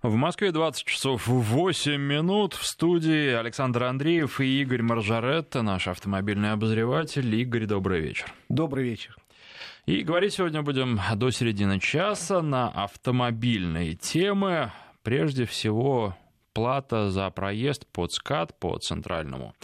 В Москве 20 часов 8 минут. В студии Александр Андреев и Игорь Маржаретта, наш автомобильный обозреватель. Игорь, добрый вечер. Добрый вечер. И говорить сегодня будем до середины часа на автомобильные темы. Прежде всего, плата за проезд под скат по центральному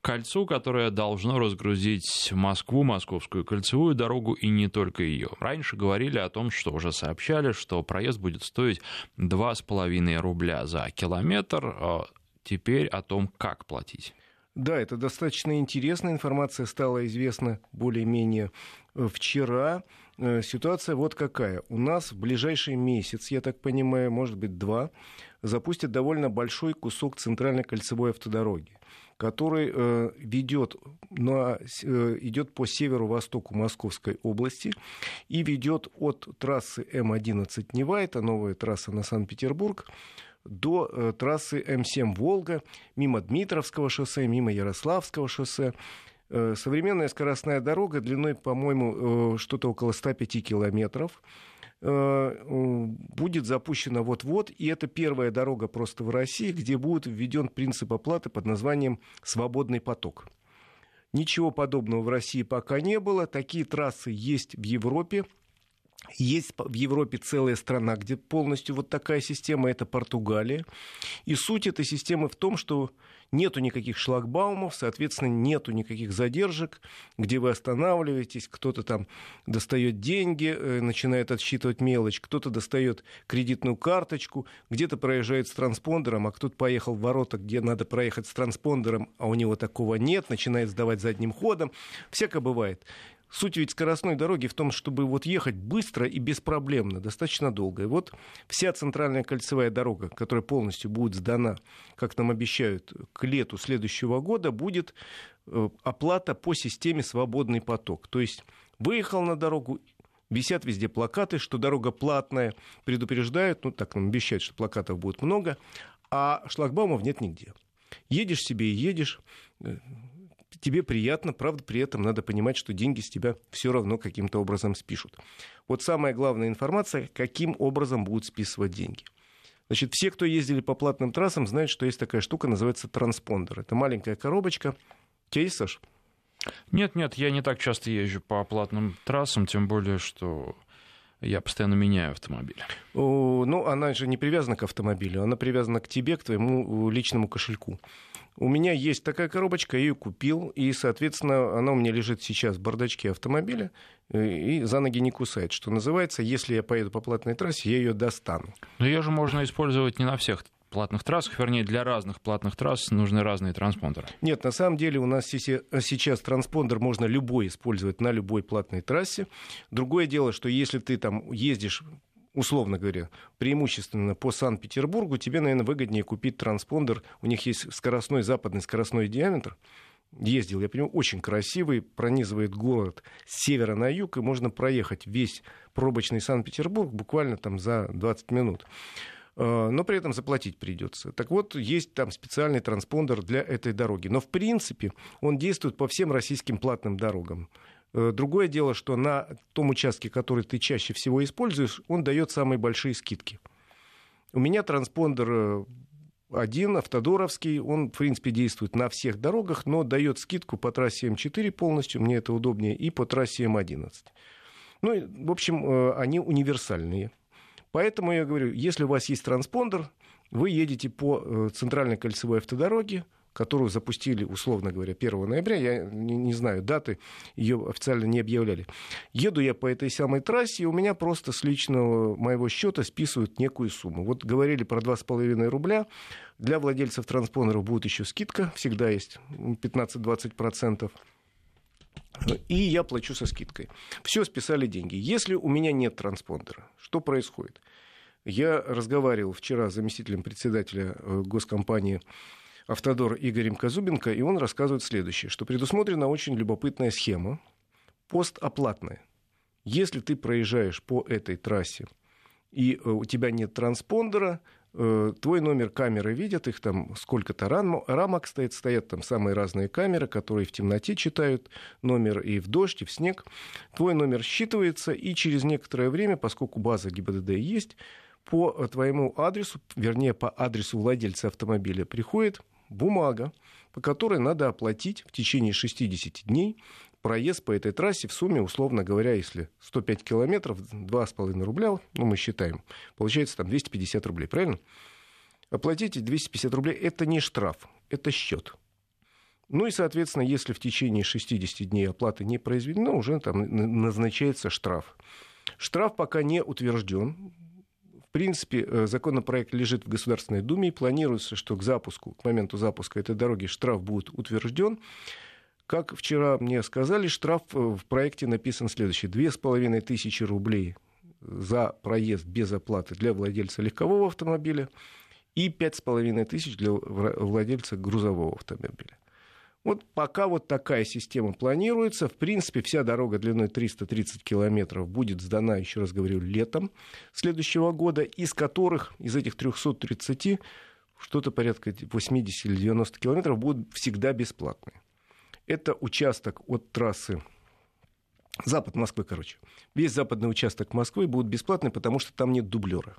кольцу, которое должно разгрузить Москву, московскую кольцевую дорогу и не только ее. Раньше говорили о том, что уже сообщали, что проезд будет стоить 2,5 рубля за километр. А теперь о том, как платить. Да, это достаточно интересная информация стала известна более-менее э, вчера. Э, ситуация вот какая. У нас в ближайший месяц, я так понимаю, может быть два, запустят довольно большой кусок центральной кольцевой автодороги который э, ведет на, э, идет по северо-востоку Московской области и ведет от трассы М11 Нева, это новая трасса на Санкт-Петербург, до трассы М7 Волга, мимо Дмитровского шоссе, мимо Ярославского шоссе. Э, современная скоростная дорога длиной, по-моему, э, что-то около 105 километров. Э, будет запущена вот-вот, и это первая дорога просто в России, где будет введен принцип оплаты под названием «свободный поток». Ничего подобного в России пока не было. Такие трассы есть в Европе. Есть в Европе целая страна, где полностью вот такая система, это Португалия. И суть этой системы в том, что нету никаких шлагбаумов, соответственно, нету никаких задержек, где вы останавливаетесь, кто-то там достает деньги, э, начинает отсчитывать мелочь, кто-то достает кредитную карточку, где-то проезжает с транспондером, а кто-то поехал в ворота, где надо проехать с транспондером, а у него такого нет, начинает сдавать задним ходом. Всякое бывает. Суть ведь скоростной дороги в том, чтобы вот ехать быстро и беспроблемно, достаточно долго. И вот вся центральная кольцевая дорога, которая полностью будет сдана, как нам обещают, к лету следующего года, будет э, оплата по системе «Свободный поток». То есть выехал на дорогу, висят везде плакаты, что дорога платная, предупреждают, ну так нам обещают, что плакатов будет много, а шлагбаумов нет нигде. Едешь себе и едешь, э, тебе приятно, правда, при этом надо понимать, что деньги с тебя все равно каким-то образом спишут. Вот самая главная информация, каким образом будут списывать деньги. Значит, все, кто ездили по платным трассам, знают, что есть такая штука, называется транспондер. Это маленькая коробочка. У тебя есть, Саш? Нет, нет, я не так часто езжу по платным трассам, тем более, что я постоянно меняю автомобиль. Ну, она же не привязана к автомобилю, она привязана к тебе, к твоему личному кошельку. У меня есть такая коробочка, я ее купил, и, соответственно, она у меня лежит сейчас в бардачке автомобиля э, и за ноги не кусает. Что называется, если я поеду по платной трассе, я ее достану. Но ее же можно использовать не на всех платных трассах, вернее, для разных платных трасс нужны разные транспондеры. Нет, на самом деле у нас сейчас транспондер можно любой использовать на любой платной трассе. Другое дело, что если ты там ездишь условно говоря, преимущественно по Санкт-Петербургу, тебе, наверное, выгоднее купить транспондер. У них есть скоростной, западный скоростной диаметр. Ездил, я понимаю, очень красивый, пронизывает город с севера на юг, и можно проехать весь пробочный Санкт-Петербург буквально там за 20 минут э, но при этом заплатить придется. Так вот, есть там специальный транспондер для этой дороги. Но, в принципе, он действует по всем российским платным дорогам. Э, другое дело, что на том участке, который ты чаще всего используешь, он дает самые большие скидки. У меня транспондер э, один, автодоровский, он, в принципе, действует на всех дорогах, но дает скидку по трассе М4 полностью, мне это удобнее, и по трассе М11. Ну, в общем, э, они универсальные. Поэтому я говорю, если у вас есть транспондер, вы едете по центральной кольцевой автодороге, которую запустили, условно говоря, 1 ноября, я не, не знаю даты, ее официально не объявляли. Еду я по этой самой трассе, и у меня просто с личного моего счета списывают некую сумму. Вот говорили про 2,5 рубля. Для владельцев транспондеров будет еще скидка, всегда есть 15-20%. И я плачу со скидкой. Все, списали деньги. Если у меня нет транспондера, что происходит? Я разговаривал вчера с заместителем председателя э, госкомпании автодор Игорем Казубенко, и он рассказывает следующее, что предусмотрена очень любопытная схема, постоплатная. Если ты проезжаешь по этой трассе, и э, у тебя нет транспондера, э, твой номер камеры видят, их там сколько-то рамок стоит, стоят там самые разные камеры, которые в темноте читают номер и в дождь, и в снег. Твой номер считывается, и через некоторое время, поскольку база ГИБДД есть, по твоему адресу, вернее, по адресу владельца автомобиля приходит бумага, по которой надо оплатить в течение 60 дней проезд по этой трассе в сумме, условно говоря, если 105 километров, 2,5 рубля, ну, мы считаем, получается там 250 рублей, правильно? Оплатите 250 рублей, это не штраф, это счет. Ну и, соответственно, если в течение 60 дней оплаты не произведена, уже там назначается штраф. Штраф пока не утвержден. В принципе, э, законопроект лежит в Государственной Думе и планируется, что к запуску, к моменту запуска этой дороги штраф будет утвержден. Как вчера мне сказали, штраф э, в проекте написан следующий. Две с половиной тысячи рублей за проезд без оплаты для владельца легкового автомобиля и пять с половиной тысяч для владельца грузового автомобиля. Вот пока вот такая система планируется. В принципе, вся дорога длиной 330 километров будет сдана, еще раз говорю, летом следующего года, из которых, из этих 330, что-то порядка 80 или 90 километров будут всегда бесплатные. Это участок от трассы Запад Москвы, короче. Весь западный участок Москвы будет бесплатный, потому что там нет дублера.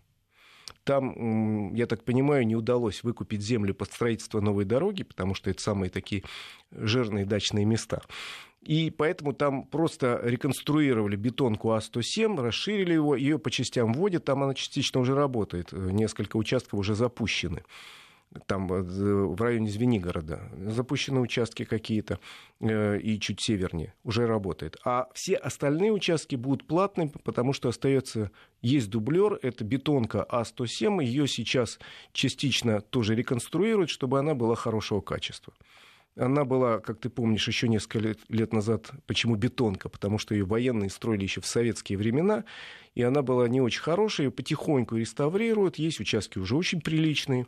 Там, я так понимаю, не удалось выкупить землю под строительство новой дороги, потому что это самые такие жирные дачные места. И поэтому там просто реконструировали бетонку А107, расширили его, ее по частям вводят, там она частично уже работает, несколько участков уже запущены там э, в районе Звенигорода, запущены участки какие-то э, и чуть севернее, уже работает. А все остальные участки будут платными, потому что остается, есть дублер, это бетонка А107, ее сейчас частично тоже реконструируют, чтобы она была хорошего качества. Она была, как ты помнишь, еще несколько лет, назад. Почему бетонка? Потому что ее военные строили еще в советские времена, и она была не очень хорошая, ее потихоньку реставрируют. Есть участки уже очень приличные.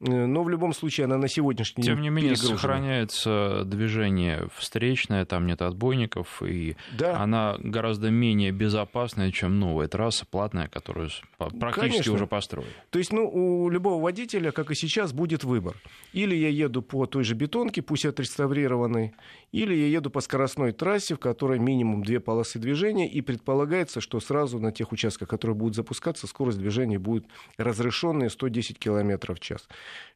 Э, но в любом случае она на сегодняшний день Тем не менее, сохраняется движение встречное, там нет отбойников, и да. она гораздо менее безопасная, чем новая трасса платная, которую практически Конечно. уже построили. То есть, ну, у любого водителя, как и сейчас, будет выбор. Или я еду по той же бетонке, пусть отреставрированной, или я еду по скоростной трассе, в которой минимум две полосы движения, и предполагается, что сразу на тех участках, которые будут запускаться, скорость движения будет разрешенная 110 км в час.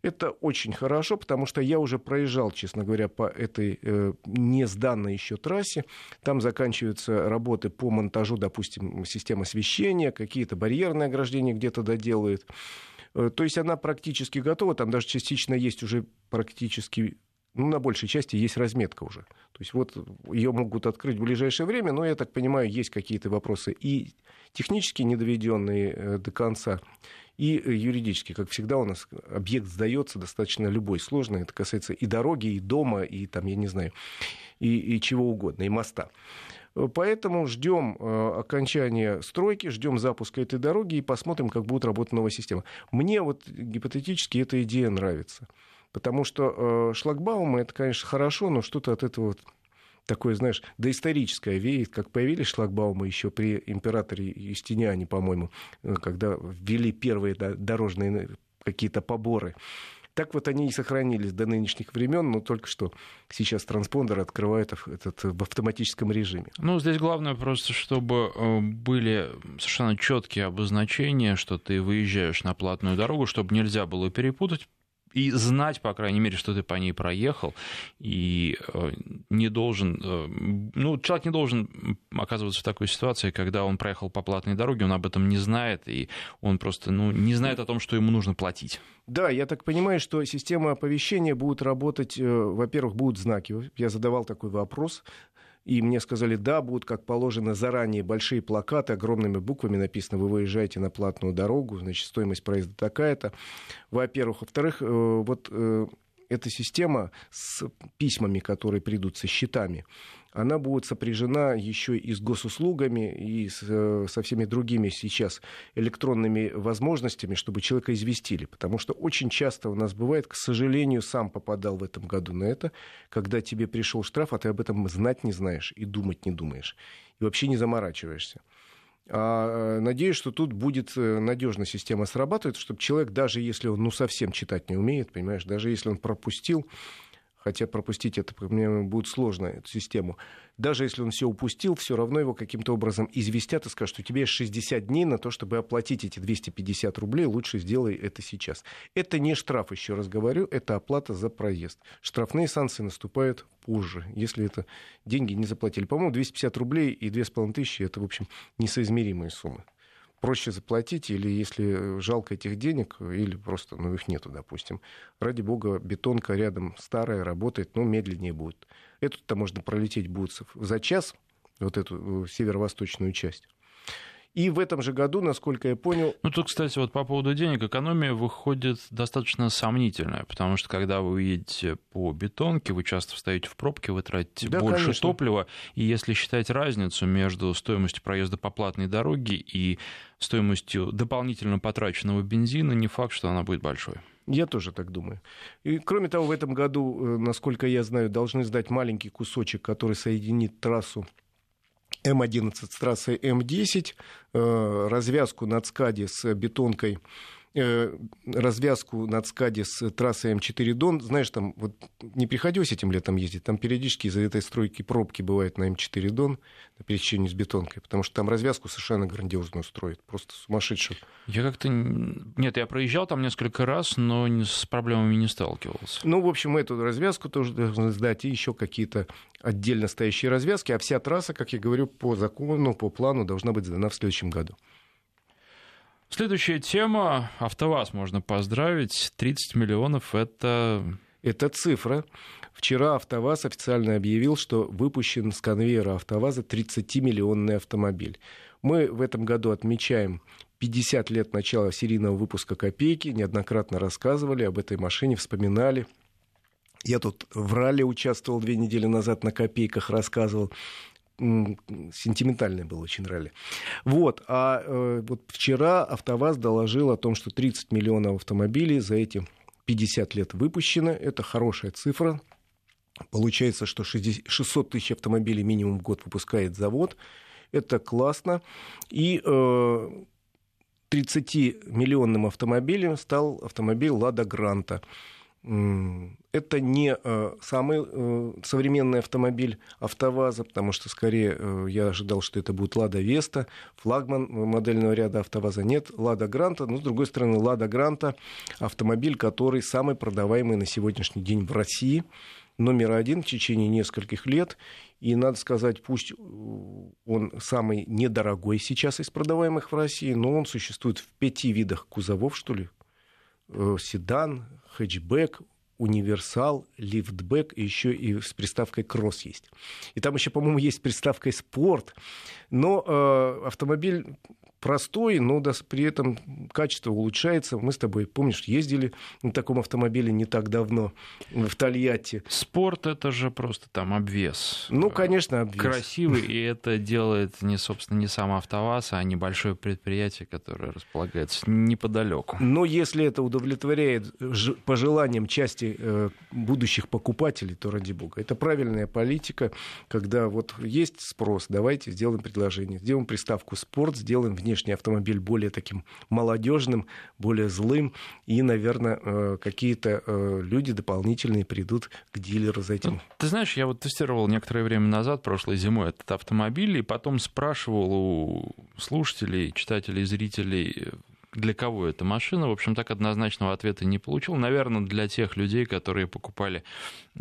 Это очень хорошо, потому что я уже проезжал, честно говоря, по этой э, не сданной еще трассе. Там заканчиваются работы по монтажу, допустим, системы освещения, какие-то барьерные ограждения где-то доделают. Э, то есть она практически готова, там даже частично есть уже практически ну, на большей части есть разметка уже. То есть вот ее могут открыть в ближайшее время, но, я так понимаю, есть какие-то вопросы и технически недоведенные э, до конца, и э, юридически, как всегда, у нас объект сдается достаточно любой сложный. Это касается и дороги, и дома, и там, я не знаю, и, и чего угодно, и моста. Поэтому ждем э, окончания стройки, ждем запуска этой дороги и посмотрим, как будет работать новая система. Мне вот гипотетически эта идея нравится. Потому что э, шлагбаумы это, конечно, хорошо, но что-то от этого такое, знаешь, доисторическое веет, как появились шлагбаумы еще при императоре Юстиниане, по-моему, э, когда ввели первые дорожные какие-то поборы. Так вот они и сохранились до нынешних времен, но только что сейчас транспондер открывает этот в автоматическом режиме. Ну, здесь главное просто, чтобы э, были совершенно четкие обозначения, что ты выезжаешь на платную дорогу, чтобы нельзя было перепутать и знать, по крайней мере, что ты по ней проехал, и э, не должен, э, ну, человек не должен оказываться в такой ситуации, когда он проехал по платной дороге, он об этом не знает, и он просто, ну, не знает о том, что ему нужно платить. Да, я так понимаю, что система оповещения будет работать, э, во-первых, будут знаки. Я задавал такой вопрос и мне сказали, да, будут, как положено, заранее большие плакаты, огромными буквами написано, вы выезжаете на платную дорогу, значит, стоимость проезда такая-то. Во-первых. Во-вторых, э, вот э, эта система с письмами, которые придут со счетами, она будет сопряжена еще и с госуслугами, и с, э, со всеми другими сейчас электронными возможностями, чтобы человека известили. Потому что очень часто у нас бывает, к сожалению, сам попадал в этом году на это, когда тебе пришел штраф, а ты об этом знать не знаешь и думать не думаешь. И вообще не заморачиваешься. А, э, надеюсь, что тут будет э, надежная система срабатывать, чтобы человек, даже если он ну, совсем читать не умеет, понимаешь, даже если он пропустил, хотя пропустить это мне будет сложно, эту систему. Даже если он все упустил, все равно его каким-то образом известят и скажут, что у тебя есть 60 дней на то, чтобы оплатить эти 250 рублей, лучше сделай это сейчас. Это не штраф, еще раз говорю, это оплата за проезд. Штрафные санкции наступают позже, если это деньги не заплатили. По-моему, 250 рублей и 2500 это, в общем, несоизмеримые суммы проще заплатить, или если жалко этих денег, или просто, ну, их нету, допустим. Ради бога, бетонка рядом старая, работает, но медленнее будет. Эту-то можно пролететь будет за час, вот эту э, северо-восточную часть. И в этом же году, насколько я понял... Ну, тут, кстати, вот по поводу денег, экономия выходит достаточно сомнительная, потому что, когда вы едете по бетонке, вы часто встаете в пробке, вы тратите да, больше конечно. топлива, и если считать разницу между стоимостью проезда по платной дороге и стоимостью дополнительно потраченного бензина, не факт, что она будет большой. Я тоже так думаю. И, кроме того, в этом году, э, насколько я знаю, должны сдать маленький кусочек, который соединит трассу М11 с трассой М10, э, развязку на ЦКАДе с бетонкой развязку на ЦКАДе с трассой М4 Дон. Знаешь, там вот не приходилось этим летом ездить, там периодически из-за этой стройки пробки бывают на М4 Дон на пересечении с бетонкой, потому что там развязку совершенно грандиозную строят, просто сумасшедшую. Я как-то... Нет, я проезжал там несколько раз, но с проблемами не сталкивался. Ну, в общем, эту развязку тоже должны сдать, и еще какие-то отдельно стоящие развязки, а вся трасса, как я говорю, по закону, по плану должна быть сдана в следующем году. Следующая тема. АвтоВАЗ можно поздравить. 30 миллионов — это... Это цифра. Вчера АвтоВАЗ официально объявил, что выпущен с конвейера АвтоВАЗа 30-миллионный автомобиль. Мы в этом году отмечаем 50 лет начала серийного выпуска «Копейки». Неоднократно рассказывали об этой машине, вспоминали. Я тут в ралли участвовал две недели назад, на «Копейках» рассказывал сентиментальное было очень ралли. Вот, а э, вот вчера АвтоВАЗ доложил о том, что 30 миллионов автомобилей за эти 50 лет выпущено. Это хорошая цифра. Получается, что 60, 600 тысяч автомобилей минимум в год выпускает завод. Это классно. И э, 30-миллионным автомобилем стал автомобиль «Лада Гранта». Это не э, самый э, современный автомобиль АвтоВАЗа, потому что скорее э, я ожидал, что это будет Лада Веста, флагман модельного ряда АвтоВАЗа нет, Лада Гранта, но с другой стороны Лада Гранта автомобиль, который самый продаваемый на сегодняшний день в России, номер один в течение нескольких лет. И надо сказать, пусть он самый недорогой сейчас из продаваемых в России, но он существует в пяти видах кузовов, что ли, седан, хэтчбэк, универсал, лифтбэк, и еще и с приставкой кросс есть. И там еще, по-моему, есть приставкой спорт. Но э, автомобиль простой, но да, при этом качество улучшается. Мы с тобой, помнишь, ездили на таком автомобиле не так давно в Тольятти. Спорт это же просто там обвес. Ну, конечно, обвес. Красивый, и это делает не, собственно, не сам АвтоВАЗ, а небольшое предприятие, которое располагается неподалеку. Но если это удовлетворяет пожеланиям части э, будущих покупателей, то ради бога. Это правильная политика, когда вот есть спрос, давайте сделаем предложение, сделаем приставку спорт, сделаем в внешний автомобиль более таким молодежным, более злым, и, наверное, э, какие-то э, люди дополнительные придут к дилеру за этим. Ну, ты знаешь, я вот тестировал некоторое время назад, прошлой зимой, этот автомобиль, и потом спрашивал у слушателей, читателей, зрителей, для кого эта машина. В общем, так однозначного ответа не получил. Наверное, для тех людей, которые покупали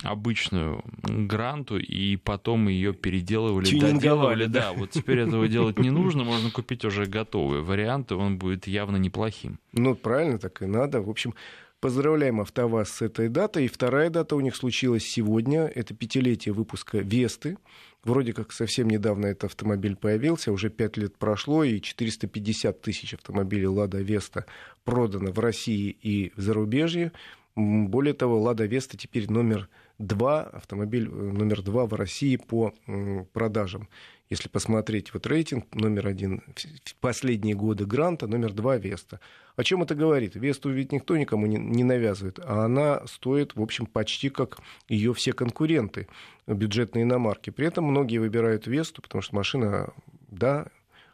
обычную гранту и потом ее переделывали, доделывали. Да, вот теперь этого делать не нужно, можно купить уже готовые варианты, он будет явно неплохим. Ну, правильно, так и надо. В общем, Поздравляем АвтоВАЗ с этой датой. И вторая дата у них случилась сегодня. Это пятилетие выпуска «Весты». Вроде как совсем недавно этот автомобиль появился, уже пять лет прошло, и 450 тысяч автомобилей «Лада Веста» продано в России и в зарубежье. Более того, «Лада Веста» теперь номер два, автомобиль э, номер два в России по продажам. Если посмотреть вот рейтинг, номер один последние годы Гранта, номер два Веста. О чем это говорит? Весту ведь никто никому не, не навязывает, а она стоит, в общем, почти как ее все конкуренты, бюджетные иномарки. При этом многие выбирают Весту, потому что машина, да,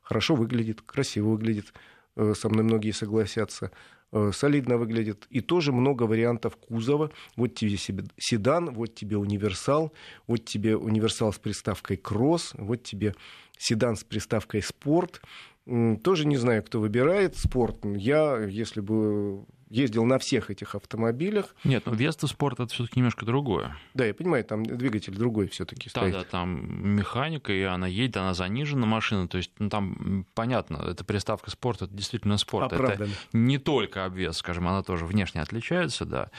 хорошо выглядит, красиво выглядит, э, со мной многие согласятся. Э, солидно выглядит. И тоже много вариантов кузова. Вот тебе седан, вот тебе универсал, вот тебе универсал с приставкой кросс, вот тебе седан с приставкой спорт. Тоже не знаю, кто выбирает спорт. Я, если бы ездил на всех этих автомобилях. Нет, но Веста спорт это все-таки немножко другое. Да, я понимаю, там двигатель другой все-таки стоит. Да, да, там механика, и она едет, она занижена машина, то есть ну, там понятно, это приставка спорт, это действительно спорт. Оправданно. Это не только обвес, скажем, она тоже внешне отличается, да.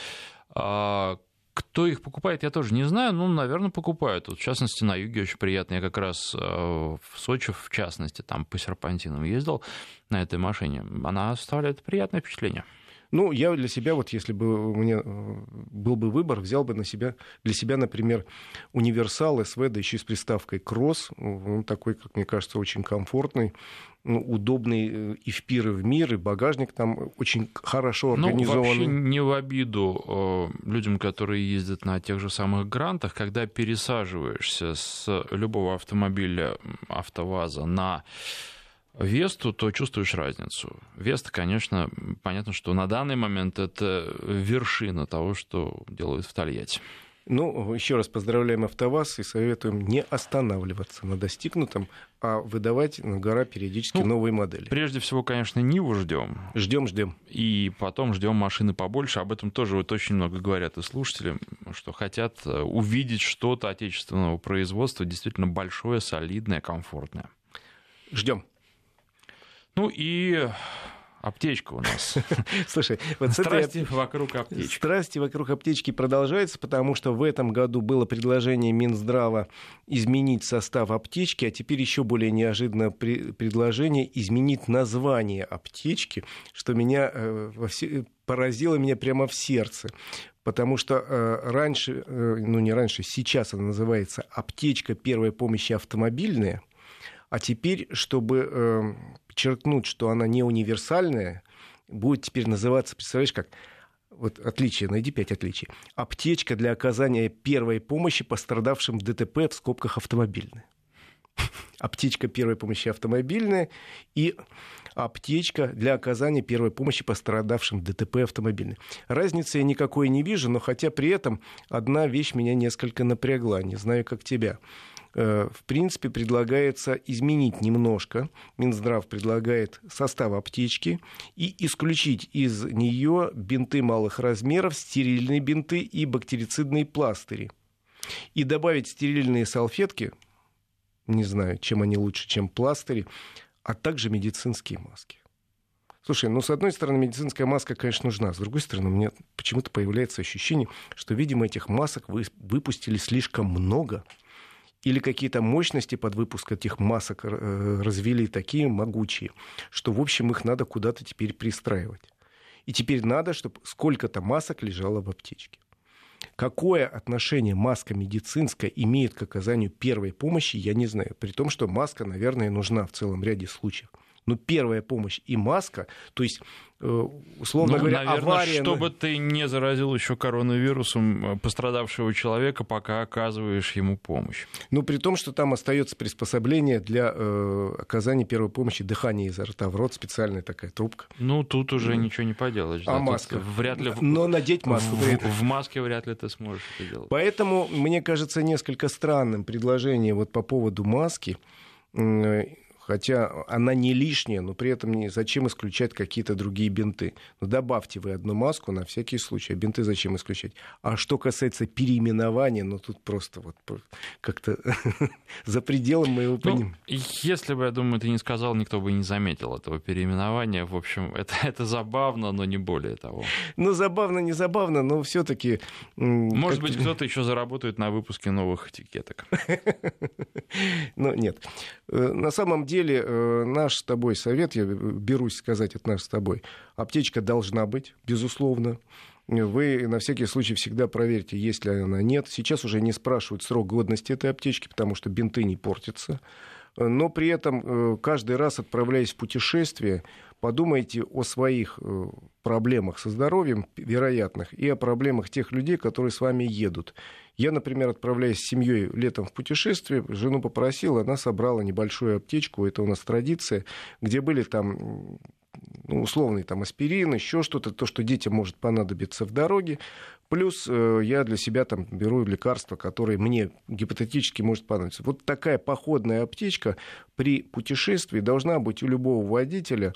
А кто их покупает, я тоже не знаю, но, наверное, покупают. Вот, в частности, на юге очень приятно. Я как раз э, в Сочи, в частности, там по серпантинам ездил на этой машине. Она оставляет приятное впечатление. Ну, я для себя, вот если бы у меня э, был бы выбор, взял бы на себя, для себя, например, универсал СВ, да еще и с приставкой кросс, он такой, как мне кажется, очень комфортный, ну, удобный э, и в пир, и в мир, и багажник там очень хорошо организован. Ну, вообще не в обиду э, людям, которые ездят на тех же самых грантах, когда пересаживаешься с любого автомобиля АвтоВАЗа на Весту, то чувствуешь разницу. Веста, конечно, понятно, что на данный момент это вершина того, что делают в Тольятти. Ну, еще раз поздравляем АвтоВАЗ и советуем не останавливаться на достигнутом, а выдавать на гора периодически ну, новые модели. Прежде всего, конечно, Ниву ждем. Ждем, ждем. И потом ждем машины побольше. Об этом тоже вот очень много говорят и слушатели, что хотят э, увидеть что-то отечественного производства, действительно большое, солидное, комфортное. Ждем. Ну и аптечка у нас. Слушай, вот страсти этой... вокруг аптечки. Страсти вокруг аптечки продолжаются, потому что в этом году было предложение Минздрава изменить состав аптечки, а теперь еще более неожиданное предложение изменить название аптечки, что меня э, во все... поразило меня прямо в сердце. Потому что э, раньше, э, ну не раньше, сейчас она называется аптечка первой помощи автомобильная, а теперь, чтобы э, подчеркнуть, что она не универсальная, будет теперь называться, представляешь, как вот отличие, найди пять отличий. Аптечка для оказания первой помощи пострадавшим в ДТП в скобках автомобильная. Аптечка первой помощи автомобильная и аптечка для оказания первой помощи пострадавшим в ДТП автомобильной. Разницы я никакой не вижу, но хотя при этом одна вещь меня несколько напрягла, не знаю, как тебя. Э, в принципе, предлагается изменить немножко. Минздрав предлагает состав аптечки и исключить из нее бинты малых размеров, стерильные бинты и бактерицидные пластыри. И добавить стерильные салфетки, не знаю, чем они лучше, чем пластыри, а также медицинские маски. Слушай, ну, с одной стороны, медицинская маска, конечно, нужна. С другой стороны, у меня почему-то появляется ощущение, что, видимо, этих масок вы выпустили слишком много – или какие-то мощности под выпуск этих масок э, развели такие могучие, что, в общем, их надо куда-то теперь пристраивать. И теперь надо, чтобы сколько-то масок лежало в аптечке. Какое отношение маска медицинская имеет к оказанию первой помощи, я не знаю. При том, что маска, наверное, нужна в целом ряде случаев. Но первая помощь и маска, то есть Э, условно ну, говоря, наверное, авария... чтобы ты не заразил еще коронавирусом э, пострадавшего человека, пока оказываешь ему помощь. Ну, при том, что там остается приспособление для э, оказания первой помощи, дыхания изо рта в рот, специальная такая трубка. Ну, тут уже mm. ничего не поделаешь. А да, маска? Вряд ли... Но надеть маску... В, в, в маске вряд ли ты сможешь это делать. Поэтому, мне кажется, несколько странным предложение вот по поводу маски хотя она не лишняя, но при этом не, зачем исключать какие-то другие бинты? Ну, добавьте вы одну маску на всякий случай, а бинты зачем исключать? А что касается переименования, ну тут просто вот как-то за пределом моего понимания. Ну, если бы, я думаю, ты не сказал, никто бы не заметил этого переименования. В общем, это, это забавно, но не более того. Ну, забавно, не забавно, но все-таки... Может быть, кто-то еще заработает на выпуске новых этикеток. Ну, нет. Э, на самом деле деле э, наш с тобой совет, я берусь сказать это наш с тобой, аптечка должна быть, безусловно. Вы на всякий случай всегда проверьте, есть ли она, нет. Сейчас уже не спрашивают срок годности этой аптечки, потому что бинты не портятся. Но при этом э, каждый раз, отправляясь в путешествие, подумайте о своих э, проблемах со здоровьем вероятных и о проблемах тех людей, которые с вами едут. Я, например, отправляясь с семьей летом в путешествие, жену попросил, она собрала небольшую аптечку, это у нас традиция, где были там ну, условный там аспирин, еще что-то, то, что детям может понадобиться в дороге. Плюс э, я для себя там беру лекарства, которые мне гипотетически может понадобиться. Вот такая походная аптечка при путешествии должна быть у любого водителя,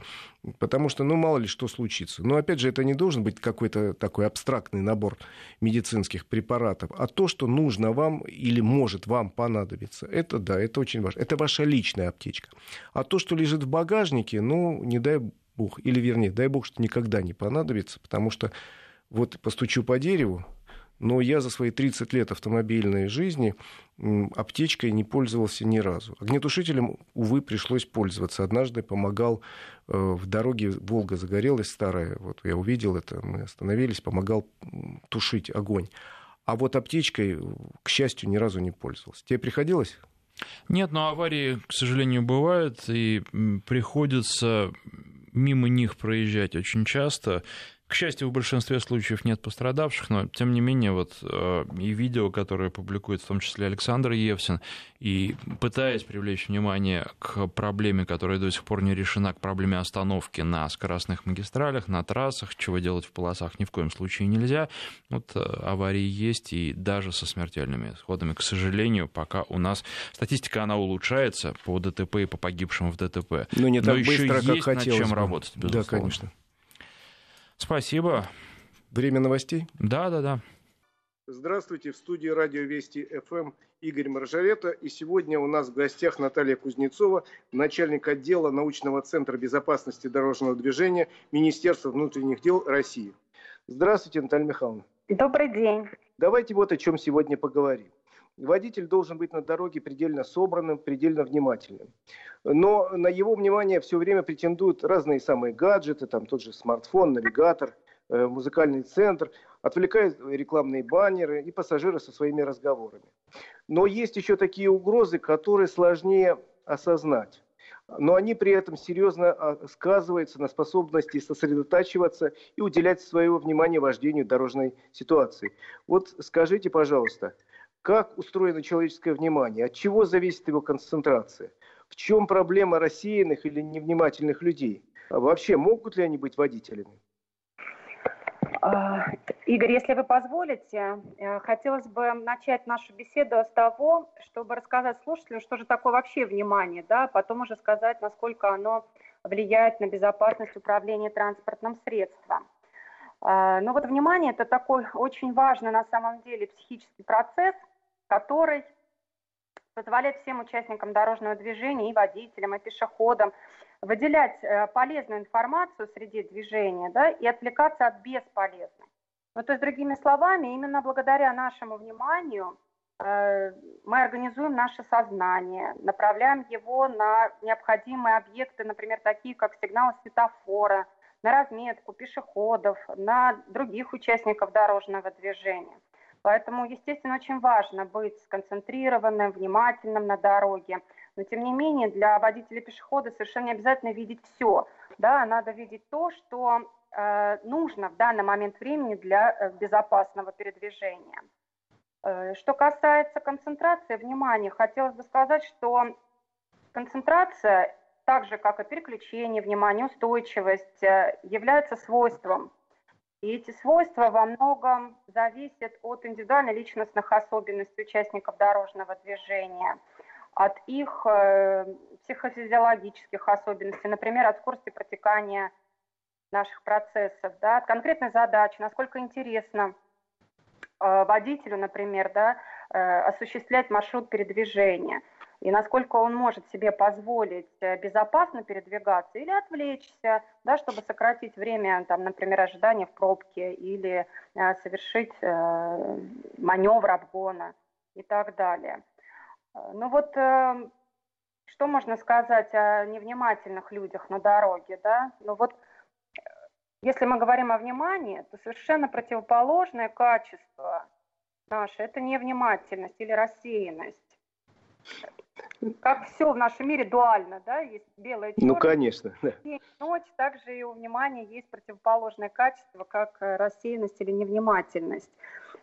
потому что, ну, мало ли что случится. Но, опять же, это не должен быть какой-то такой абстрактный набор медицинских препаратов, а то, что нужно вам или может вам понадобиться. Это, да, это очень важно. Это ваша личная аптечка. А то, что лежит в багажнике, ну, не дай бог, или вернее, дай бог, что никогда не понадобится, потому что вот постучу по дереву, но я за свои 30 лет автомобильной жизни аптечкой не пользовался ни разу. Огнетушителем, увы, пришлось пользоваться. Однажды помогал э, в дороге, Волга загорелась старая, вот я увидел это, мы остановились, помогал тушить огонь. А вот аптечкой, к счастью, ни разу не пользовался. Тебе приходилось? Нет, но аварии, к сожалению, бывают, и приходится мимо них проезжать очень часто. К счастью, в большинстве случаев нет пострадавших, но тем не менее вот э, и видео, которое публикует в том числе Александр Евсин, и пытаясь привлечь внимание к проблеме, которая до сих пор не решена, к проблеме остановки на скоростных магистралях, на трассах, чего делать в полосах ни в коем случае нельзя. Вот э, аварии есть, и даже со смертельными исходами, к сожалению, пока у нас статистика, она улучшается по ДТП и по погибшим в ДТП. Но не так Но быстро, еще как есть хотелось над чем бы. работать, безусловно. Да, конечно. Спасибо. Время новостей? Да, да, да. Здравствуйте, в студии радио Вести ФМ Игорь Маржарета. И сегодня у нас в гостях Наталья Кузнецова, начальник отдела научного центра безопасности дорожного движения Министерства внутренних дел России. Здравствуйте, Наталья Михайловна. Добрый день. Давайте вот о чем сегодня поговорим. Водитель должен быть на дороге предельно собранным, предельно внимательным. Но на его внимание все время претендуют разные самые гаджеты, там тот же смартфон, навигатор, э, музыкальный центр, отвлекают рекламные баннеры и пассажиры со своими разговорами. Но есть еще такие угрозы, которые сложнее осознать. Но они при этом серьезно а, сказываются на способности сосредотачиваться и уделять свое внимание вождению дорожной ситуации. Вот скажите, пожалуйста, как устроено человеческое внимание, от чего зависит его концентрация, в чем проблема рассеянных или невнимательных людей, а вообще могут ли они быть водителями? А, Игорь, если вы позволите, э, хотелось бы начать нашу беседу с того, чтобы рассказать слушателям, что же такое вообще внимание, да, а потом уже сказать, насколько оно влияет на безопасность управления транспортным средством. Ну вот внимание – это такой очень важный на самом деле психический процесс – который позволяет всем участникам дорожного движения, и водителям, и пешеходам, выделять э, полезную информацию среди движения да, и отвлекаться от бесполезной. Ну, то есть, другими словами, именно благодаря нашему вниманию э, мы организуем наше сознание, направляем его на необходимые объекты, например, такие как сигналы светофора, на разметку пешеходов, на других участников дорожного движения. Поэтому, естественно, очень важно быть сконцентрированным, внимательным на дороге. Но, тем не менее, для водителя пешехода совершенно не обязательно видеть все. Да, надо видеть то, что э, нужно в данный момент времени для э, безопасного передвижения. Э, что касается концентрации внимания, хотелось бы сказать, что концентрация, так же как и переключение внимания, устойчивость, э, является свойством и эти свойства во многом зависят от индивидуальных личностных особенностей участников дорожного движения, от их э, психофизиологических особенностей, например, от скорости протекания наших процессов, да, от конкретной задачи, насколько интересно э, водителю, например, да, э, осуществлять маршрут передвижения – и насколько он может себе позволить э, безопасно передвигаться или отвлечься, да, чтобы сократить время, там, например, ожидания в пробке или э, совершить э, маневр обгона и так далее. Э, ну вот э, что можно сказать о невнимательных людях на дороге, да? Ну вот если мы говорим о внимании, то совершенно противоположное качество наше – это невнимательность или рассеянность. Как все в нашем мире дуально, да, есть белое черное. Ну, конечно. Да. День, ночь, также и у внимания есть противоположное качество, как э, рассеянность или невнимательность.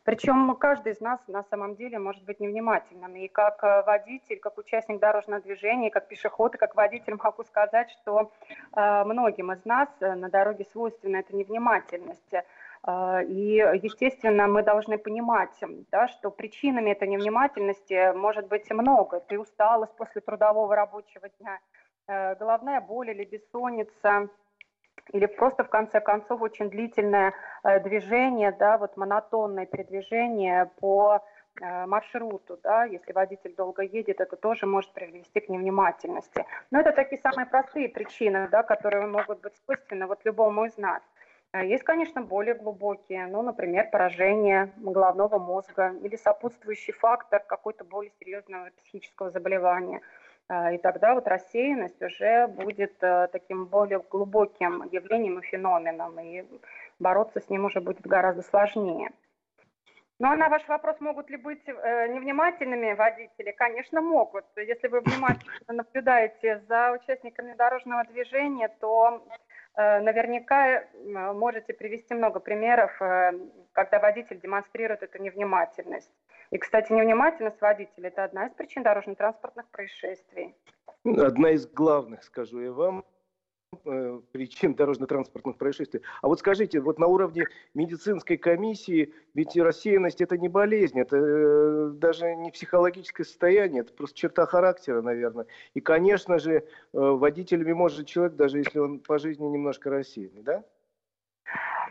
Причем каждый из нас на самом деле может быть невнимательным. И как э, водитель, как участник дорожного движения, как пешеход и как водитель могу сказать, что э, многим из нас на дороге свойственна эта невнимательность. А, и, естественно, мы должны понимать, да, что причинами этой невнимательности может быть много. Это усталость после трудового рабочего дня, э, головная боль или бессонница, или просто, в конце концов, очень длительное э, движение, да, вот монотонное передвижение по э, маршруту, да, если водитель долго едет, это тоже может привести к невнимательности. Но это такие самые простые причины, да, которые могут быть свойственны вот любому из нас. А есть, конечно, более глубокие, ну, например, поражение головного мозга или сопутствующий фактор какой-то более серьезного психического заболевания. А, и тогда вот рассеянность уже будет э, таким более глубоким явлением и феноменом, и бороться с ним уже будет гораздо сложнее. Ну а на ваш вопрос, могут ли быть э, невнимательными водители? Конечно, могут. Если вы внимательно наблюдаете за участниками дорожного движения, то наверняка э, можете привести много примеров, э, когда водитель демонстрирует эту невнимательность. И, кстати, невнимательность водителя – это одна из причин дорожно-транспортных происшествий. Одна из главных, скажу я вам. Э, причин дорожно-транспортных происшествий. А вот скажите, вот на уровне медицинской комиссии, ведь рассеянность это не болезнь, это э, даже не психологическое состояние, это просто черта характера, наверное. И, конечно же, э, водителями может человек, даже если он по жизни немножко рассеянный, да?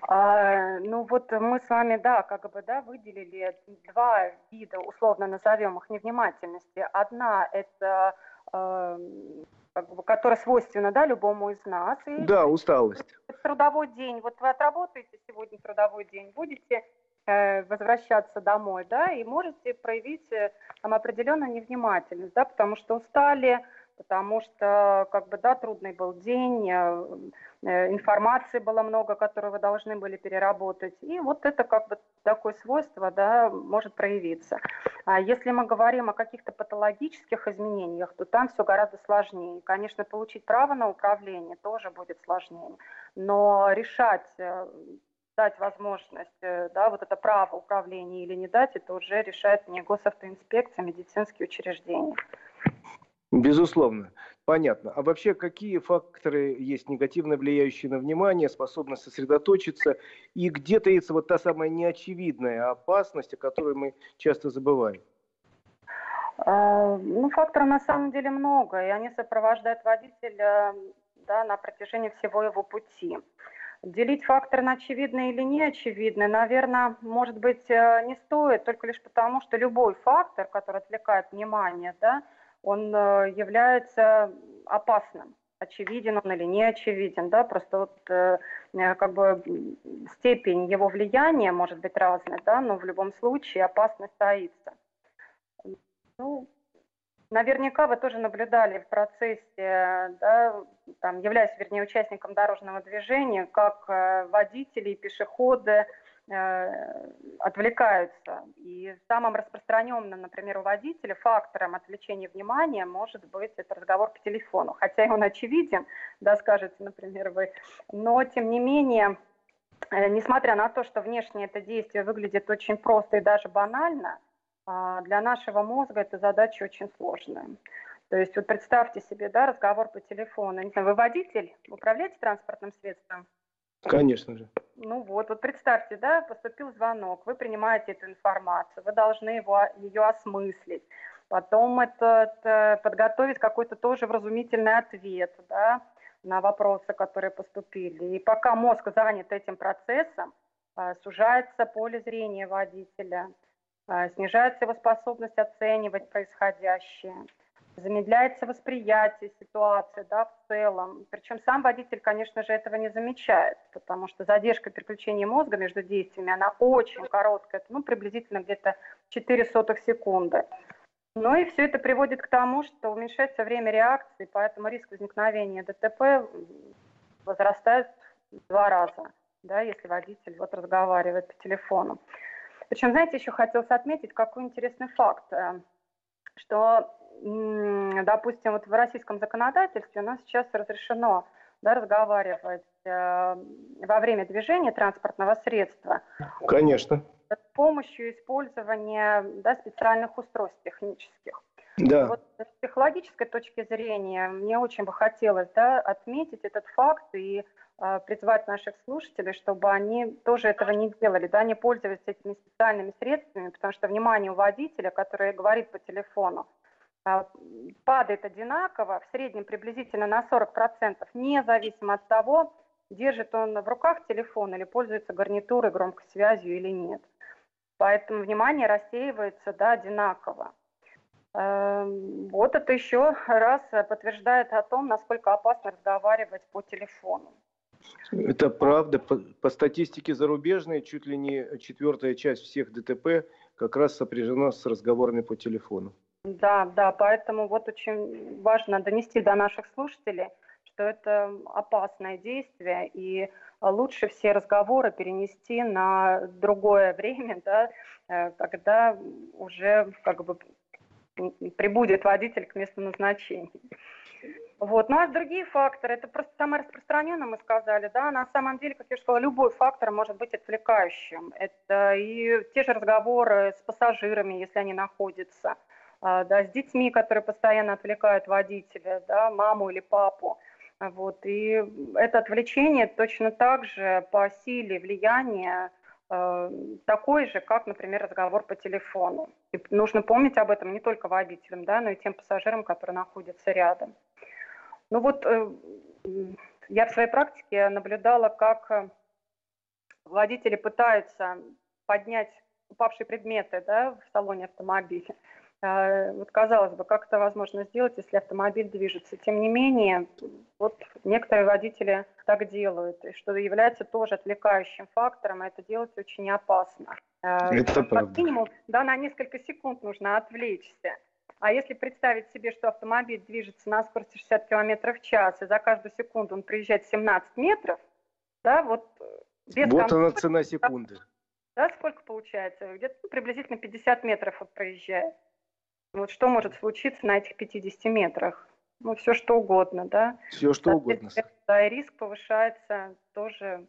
А, ну вот мы с вами, да, как бы, да, выделили два вида, условно назовем их невнимательности. Одна – это как бы, которая свойственна да, любому из нас. И да, усталость. Трудовой день. Вот вы отработаете сегодня трудовой день, будете э, возвращаться домой, да, и можете проявить э, там определенную невнимательность, да, потому что устали, потому что, как бы, да, трудный был день, э, э, информации было много, которую вы должны были переработать, и вот это, как бы, такое свойство, да, может проявиться. А если мы говорим о каких-то патологических изменениях, то там все гораздо сложнее. Конечно, получить право на управление тоже будет сложнее, но решать э, дать возможность, да, вот это право управления или не дать, это уже решает не госавтоинспекция, а медицинские учреждения. Безусловно, понятно. А вообще какие факторы есть негативно влияющие на внимание, способность сосредоточиться, и где таится вот та самая неочевидная опасность, о которой мы часто забываем? А, ну, факторов на самом деле много, и они сопровождают водителя да, на протяжении всего его пути. Делить факторы на очевидные или неочевидные, наверное, может быть, э, не стоит, только лишь потому, что любой фактор, который отвлекает внимание, да, он э, является опасным. Очевиден он или не очевиден, да, просто вот э, э, как бы степень его влияния может быть разной, да, но в любом случае опасность таится. Ну, наверняка вы тоже наблюдали в процессе, да, там, являясь, вернее, участником дорожного движения, как водители и пешеходы отвлекаются. И самым распространенным, например, у водителя фактором отвлечения внимания может быть это разговор по телефону. Хотя он очевиден, да, скажете, например, вы, но тем не менее, э, несмотря на то, что внешне это действие выглядит очень просто и даже банально, а, для нашего мозга эта задача очень сложная. То есть вот представьте себе, да, разговор по телефону. Не знаю, вы водитель, управляете транспортным средством? Конечно же. Ну вот, вот представьте, да, поступил звонок, вы принимаете эту информацию, вы должны его, ее осмыслить, потом это, это подготовить какой-то тоже вразумительный ответ, да, на вопросы, которые поступили. И пока мозг занят этим процессом, а, сужается поле зрения водителя, а, снижается его способность оценивать происходящее замедляется восприятие ситуации да, в целом. Причем сам водитель, конечно же, этого не замечает, потому что задержка переключения мозга между действиями, она очень короткая, ну, приблизительно где-то 4 сотых секунды. Ну и все это приводит к тому, что уменьшается время реакции, поэтому риск возникновения ДТП возрастает в два раза, да, если водитель вот разговаривает по телефону. Причем, знаете, еще хотелось отметить какой интересный факт, э, что допустим, вот в российском законодательстве у нас сейчас разрешено да, разговаривать э, во время движения транспортного средства. Конечно. С помощью использования да, специальных устройств технических. Да. Вот с психологической точки зрения мне очень бы хотелось да, отметить этот факт и э, призвать наших слушателей, чтобы они тоже этого не делали, да, не пользовались этими специальными средствами, потому что внимание у водителя, который говорит по телефону, падает одинаково, в среднем приблизительно на 40%, независимо от того, держит он в руках телефон или пользуется гарнитурой, громкой связью или нет. Поэтому внимание рассеивается да, одинаково. Эм, вот это еще раз подтверждает о том, насколько опасно разговаривать по телефону. Это правда. По, по статистике зарубежной, чуть ли не четвертая часть всех ДТП как раз сопряжена с разговорами по телефону. Да, да, поэтому вот очень важно донести до наших слушателей, что это опасное действие, и лучше все разговоры перенести на другое время, да, э, когда уже как бы прибудет водитель к месту назначения. Вот. Ну а другие факторы, это просто самое распространенное, мы сказали, да, на самом деле, как я сказала, любой фактор может быть отвлекающим. Это и те же разговоры с пассажирами, если они находятся, да, с детьми, которые постоянно отвлекают водителя, да, маму или папу. Вот. И это отвлечение точно так же по силе влияния Э, такой же, как, например, разговор по телефону. И нужно помнить об этом не только водителям, да, но и тем пассажирам, которые находятся рядом. Ну вот э, я в своей практике наблюдала, как э, водители пытаются поднять упавшие предметы да, в салоне автомобиля. А, вот казалось бы, как это возможно сделать, если автомобиль движется. Тем не менее, вот некоторые водители так делают, и что является тоже отвлекающим фактором, и это делать очень опасно. А, это правда. Минимум, да, на несколько секунд нужно отвлечься. А если представить себе, что автомобиль движется на скорости 60 км в час, и за каждую секунду он проезжает 17 метров, да, вот э, без Вот контроля, она цена секунды. Да, сколько получается? Где-то ну, приблизительно 50 метров он проезжает. Вот что может случиться на этих 50 метрах? Ну, все что угодно, да? Все что угодно. Да, и риск повышается тоже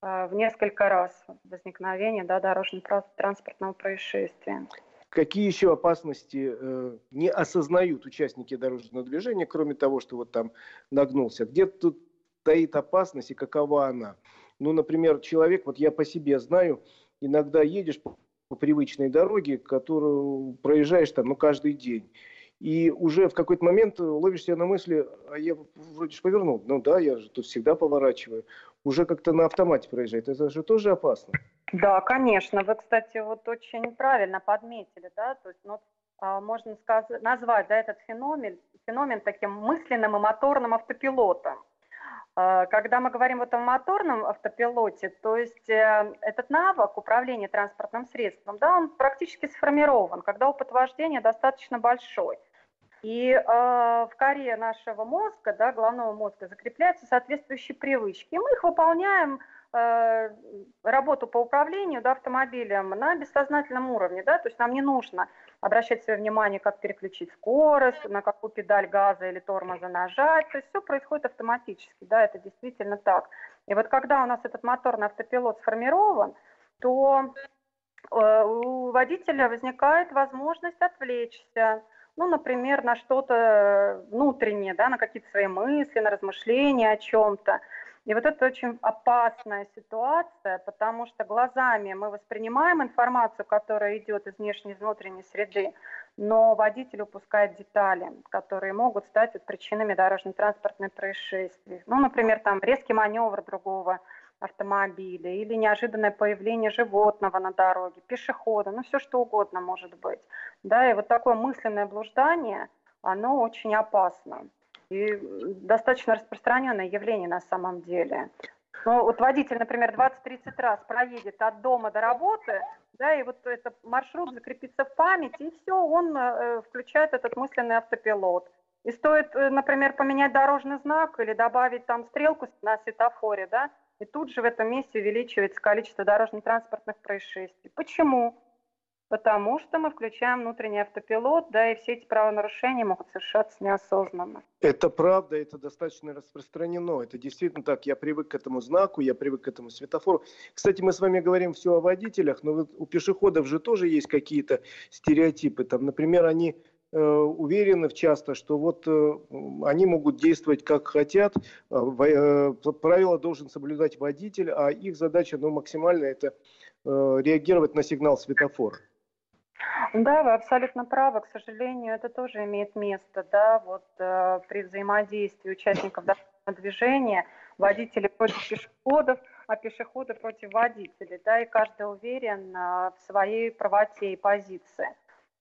э, в несколько раз возникновения да, дорожно-транспортного происшествия. Какие еще опасности э, не осознают участники дорожного движения, кроме того, что вот там нагнулся? Где тут стоит опасность и какова она? Ну, например, человек, вот я по себе знаю, иногда едешь по привычной дороге, которую проезжаешь там, ну, каждый день. И уже в какой-то момент ловишь себя на мысли, а я вроде же повернул. Ну да, я же тут всегда поворачиваю. Уже как-то на автомате проезжает. Это же тоже опасно. Да, конечно. Вы, кстати, вот очень правильно подметили, да, то есть, ну, а, можно сказать, назвать да, этот феномен, феномен таким мысленным и моторным автопилотом. А, когда мы говорим вот о моторном автопилоте, то есть э, этот навык управления транспортным средством, да, он практически сформирован, когда опыт вождения достаточно большой. И э, в коре нашего мозга, да, головного мозга, закрепляются соответствующие привычки. И мы их выполняем Э, работу по управлению да, автомобилем на бессознательном уровне. Да? То есть нам не нужно обращать свое внимание, как переключить скорость, на какую педаль газа или тормоза нажать. То есть все происходит автоматически. Да, это действительно так. И вот когда у нас этот моторный автопилот сформирован, то э, у водителя возникает возможность отвлечься, ну, например, на что-то внутреннее, да, на какие-то свои мысли, на размышления о чем-то. И вот это очень опасная ситуация, потому что глазами мы воспринимаем информацию, которая идет из внешней и внутренней среды, но водитель упускает детали, которые могут стать причинами дорожно-транспортных происшествий. Ну, например, там резкий маневр другого автомобиля или неожиданное появление животного на дороге, пешехода, ну все что угодно может быть. Да, и вот такое мысленное блуждание, оно очень опасно. И достаточно распространенное явление на самом деле. Ну, вот водитель, например, 20-30 раз проедет от дома до работы, да, и вот этот маршрут закрепится в памяти, и все, он э, включает этот мысленный автопилот. И стоит, э, например, поменять дорожный знак или добавить там стрелку на светофоре, да, и тут же в этом месте увеличивается количество дорожно-транспортных происшествий. Почему? Потому что мы включаем внутренний автопилот, да, и все эти правонарушения могут совершаться неосознанно. Это правда, это достаточно распространено. Это действительно так. Я привык к этому знаку, я привык к этому светофору. Кстати, мы с вами говорим все о водителях, но вот у пешеходов же тоже есть какие-то стереотипы. Там, например, они э, уверены часто, что вот э, они могут действовать как хотят, э, э, правила должен соблюдать водитель, а их задача ну, максимально это реагировать на сигнал светофора. Да, вы абсолютно правы. К сожалению, это тоже имеет место, да, вот э, при взаимодействии участников движения, водители против пешеходов, а пешеходы против водителей, да, и каждый уверен э, в своей правоте и позиции.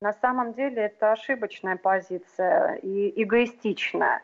На самом деле это ошибочная позиция и эгоистичная,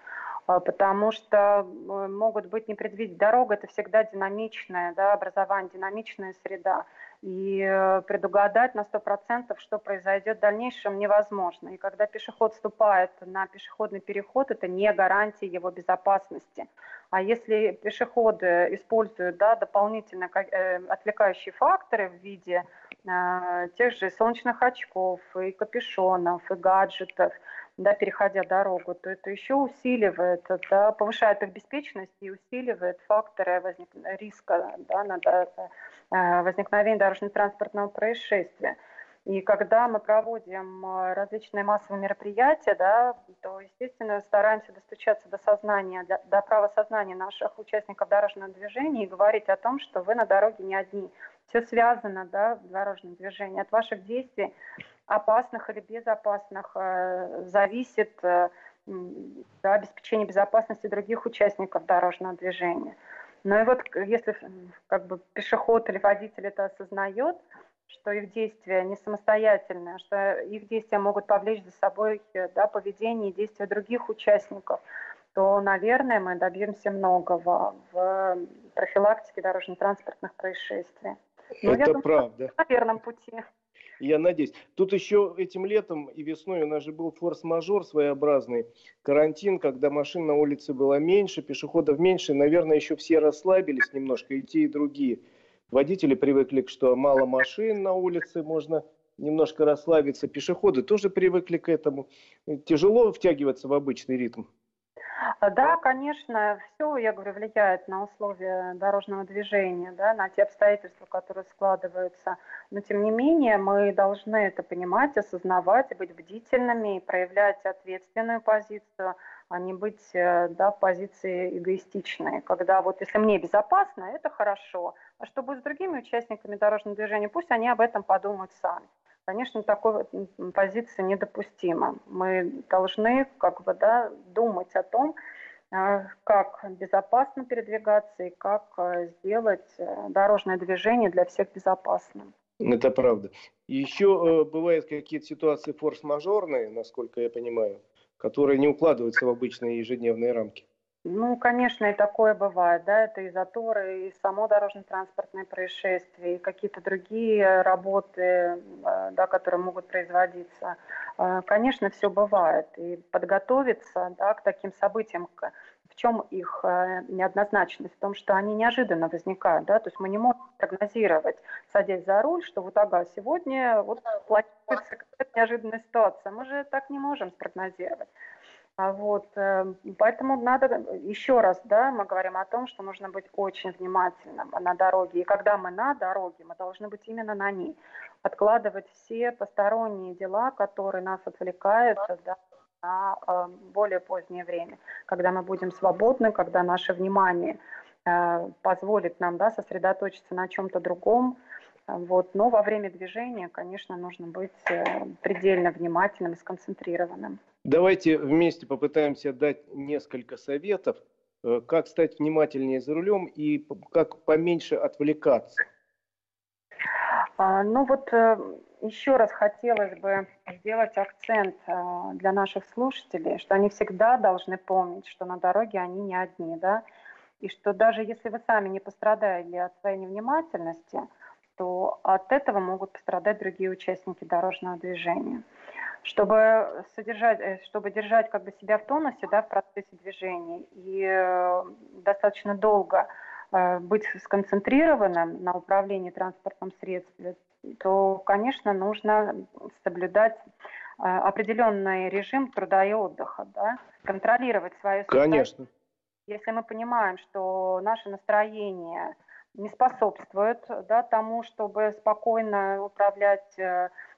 э, потому что э, могут быть непредвидеть. Дорога – это всегда динамичная, да, образование, динамичная среда и э, предугадать на 100%, что произойдет в дальнейшем, невозможно. И когда пешеход вступает на пешеходный переход, это не гарантия его безопасности. А если пешеходы используют да, дополнительно э, отвлекающие факторы в виде э, тех же солнечных очков, и капюшонов, и гаджетов, да, переходя дорогу, то это еще усиливает, да, повышает их беспечность и усиливает факторы возник... риска да, на э, возникновения дорожно-транспортного происшествия. И когда мы проводим э, различные массовые мероприятия, да, то, естественно, стараемся достучаться до сознания, до права сознания наших участников дорожного движения и говорить о том, что вы на дороге не одни. Все связано да, в дорожном движении. От ваших действий опасных или безопасных, э, зависит да, э, обеспечение безопасности других участников дорожного движения. Ну и вот если как бы пешеход или водитель это осознает, что их действия не самостоятельные, что их действия могут повлечь за собой да, поведение и действия других участников, то, наверное, мы добьемся многого в профилактике дорожно-транспортных происшествий. Ну, это я думаю, правда. На верном пути. Я надеюсь. Тут еще этим летом и весной у нас же был форс-мажор своеобразный, карантин, когда машин на улице было меньше, пешеходов меньше. Наверное, еще все расслабились немножко, и те, и другие. Водители привыкли, что мало машин на улице, можно немножко расслабиться. Пешеходы тоже привыкли к этому. Тяжело втягиваться в обычный ритм. А, да, конечно, все, я говорю, влияет на условия дорожного движения, да, на те обстоятельства, которые складываются. Но тем не менее мы должны это понимать, осознавать, быть бдительными и проявлять ответственную позицию, а не быть э, да, в позиции эгоистичной. Когда вот если мне безопасно, это хорошо. А что будет с другими участниками дорожного движения, пусть они об этом подумают сами. Конечно, такой позиция недопустима. Мы должны как бы, да, думать о том, э, как безопасно передвигаться и как э, сделать э, дорожное движение для всех безопасным. Это правда. еще бывают какие-то ситуации форс-мажорные, насколько я понимаю, которые не укладываются в обычные ежедневные рамки. Ну, конечно, и такое бывает, да, это и заторы, и само дорожно-транспортное происшествие, и какие-то другие работы, э, да, которые могут производиться. Э, конечно, все бывает, и подготовиться, да, к таким событиям, в чем их э, неоднозначность? В том, что они неожиданно возникают, да, то есть мы не можем прогнозировать, садясь за руль, что вот, ага, сегодня вот планируется какая-то неожиданная ситуация. Мы же так не можем спрогнозировать. А вот, э, поэтому надо еще раз, да, мы говорим о том, что нужно быть очень внимательным на дороге. И когда мы на дороге, мы должны быть именно на ней. Откладывать все посторонние дела, которые нас отвлекают да, на э, более позднее время, когда мы будем свободны, когда наше внимание э, позволит нам да, сосредоточиться на чем-то другом, вот. Но во время движения, конечно, нужно быть предельно внимательным и сконцентрированным. Давайте вместе попытаемся дать несколько советов, э, как стать внимательнее за рулем и как поменьше отвлекаться. А, ну вот э, еще раз хотелось бы сделать акцент э, для наших слушателей, что они всегда должны помнить, что на дороге они не одни, да, и что даже если вы сами не пострадали от своей невнимательности, то от этого могут пострадать другие участники дорожного движения чтобы содержать, э, чтобы держать как бы себя в тонусе, да, в процессе движения и э, достаточно долго э, быть сконцентрированным на управлении транспортным средством, то, конечно, нужно соблюдать определенный режим труда и отдыха, да, контролировать свое состояние. Конечно. Если мы понимаем, что наше настроение не способствует да, тому, чтобы спокойно управлять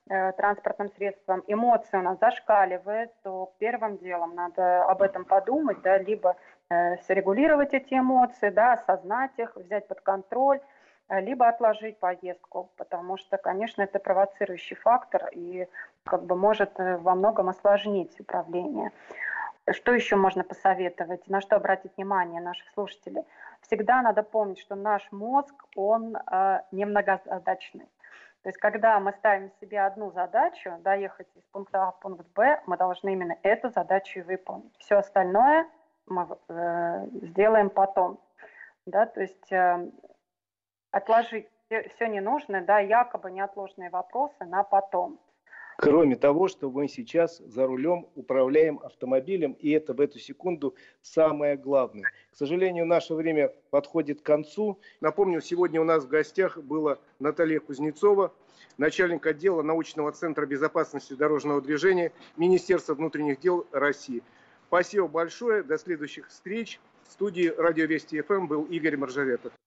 транспортным средством, эмоции у нас зашкаливают, то первым делом надо об этом подумать, да, либо э, срегулировать эти эмоции, да, осознать их, взять под контроль, э, либо отложить поездку, потому что, конечно, это провоцирующий фактор и как бы может э, во многом осложнить управление. Что еще можно посоветовать, на что обратить внимание наших слушателей? Всегда надо помнить, что наш мозг, он э, немногозадачный. То есть, когда мы ставим себе одну задачу, доехать из пункта А в пункт Б, мы должны именно эту задачу и выполнить. Все остальное мы э, сделаем потом. Да, то есть э, отложить все, все ненужное, да, якобы неотложные вопросы на потом. Кроме того, что мы сейчас за рулем управляем автомобилем, и это в эту секунду самое главное. К сожалению, наше время подходит к концу. Напомню, сегодня у нас в гостях была Наталья Кузнецова, начальник отдела научного центра безопасности дорожного движения Министерства внутренних дел России. Спасибо большое. До следующих встреч. В студии Радио Вести ФМ был Игорь Маржаретов.